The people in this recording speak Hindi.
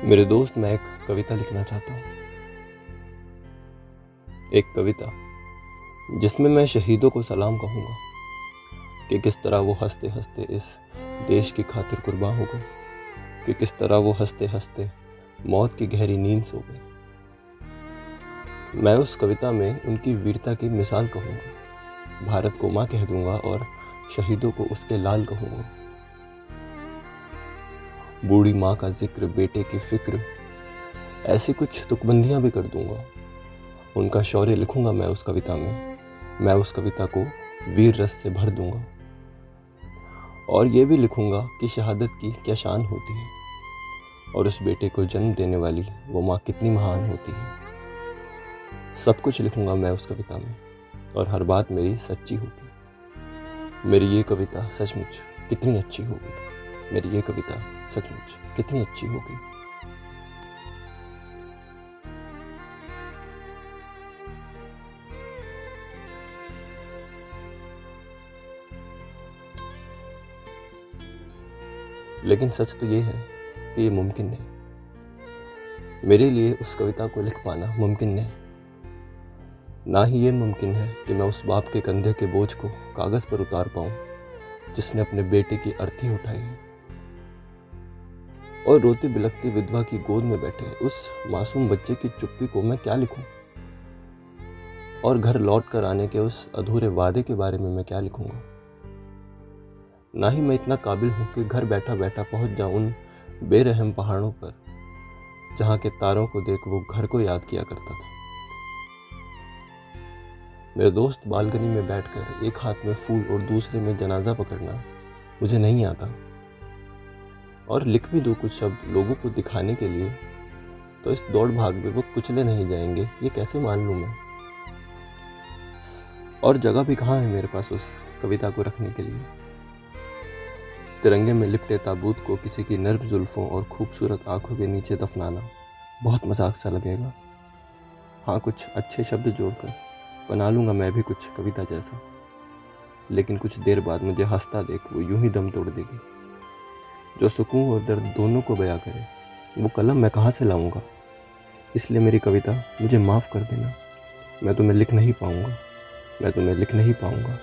मेरे दोस्त, मैं एक कविता लिखना चाहता हूँ। एक कविता, जिसमें मैं शहीदों को सलाम कहूँगा कि किस तरह वो हँसते हँसते इस देश की खातिर कुर्बान हो गए, कि किस तरह वो हँसते हँसते मौत की गहरी नींद सो गए। मैं उस कविता में उनकी वीरता की मिसाल कहूँगा, भारत को माँ कह दूँगा और शहीदों को उसके लाल कहूँगा। बूढ़ी माँ का ज़िक्र, बेटे की फ़िक्र, ऐसी कुछ तुकबंदियाँ भी कर दूँगा। उनका शौर्य लिखूँगा मैं उस कविता में। मैं उस कविता को वीर रस से भर दूँगा। और ये भी लिखूँगा कि शहादत की क्या शान होती है। और उस बेटे को जन्म देने वाली वो माँ कितनी महान होती है। सब कुछ लिखूँगा मैं उस कविता में, और हर बात मेरी सच्ची होगी। मेरी ये कविता सचमुच कितनी अच्छी होगी। मेरी ये कविता सचमुच कितनी अच्छी होगी। लेकिन सच तो ये है कि ये मुमकिन नहीं। मेरे लिए उस कविता को लिख पाना मुमकिन नहीं। ना ही ये मुमकिन है कि मैं उस बाप के कंधे के बोझ को कागज़ पर उतार पाऊँ, जिसने अपने बेटे की अर्थी उठाई है। और रोती बिलकती विधवा की गोद में बैठे उस मासूम बच्चे की चुप्पी को मैं क्या लिखूं? और घर लौट कर आने के उस अधूरे वादे के बारे में मैं क्या लिखूँगा? ना ही मैं इतना काबिल हूँ कि घर बैठा बैठा पहुँच जाऊँ उन बेरहम पहाड़ों पर, जहाँ के तारों को देख वो घर को याद किया करता था। मेरे दोस्त बालकनी में बैठकर एक हाथ में फूल और दूसरे में जनाजा पकड़ना मुझे नहीं आता। और लिख भी दो कुछ शब्द लोगों को दिखाने के लिए तो इस दौड़ भाग में वो कुचले नहीं जाएँगे, ये कैसे मान लूँ मैं? और जगह भी कहाँ है मेरे पास उस कविता को रखने के लिए? तिरंगे में लिपटे ताबूत को किसी की नर्म जुल्फ़ों और खूबसूरत आँखों के नीचे दफनाना बहुत मज़ाक सा लगेगा। हाँ कुछ अच्छे शब्द जोड़कर बना लूँगा मैं भी कुछ कविता जैसा। लेकिन कुछ देर बाद मुझे हंसता देख वो यूँ ही दम तोड़ देगी। जो सुकून और दर्द दोनों को बया करे, वो कलम मैं कहाँ से लाऊँगा? इसलिए मेरी कविता, मुझे माफ़ कर देना। मैं तुम्हें लिख नहीं पाऊँगा। मैं तुम्हें लिख नहीं पाऊँगा।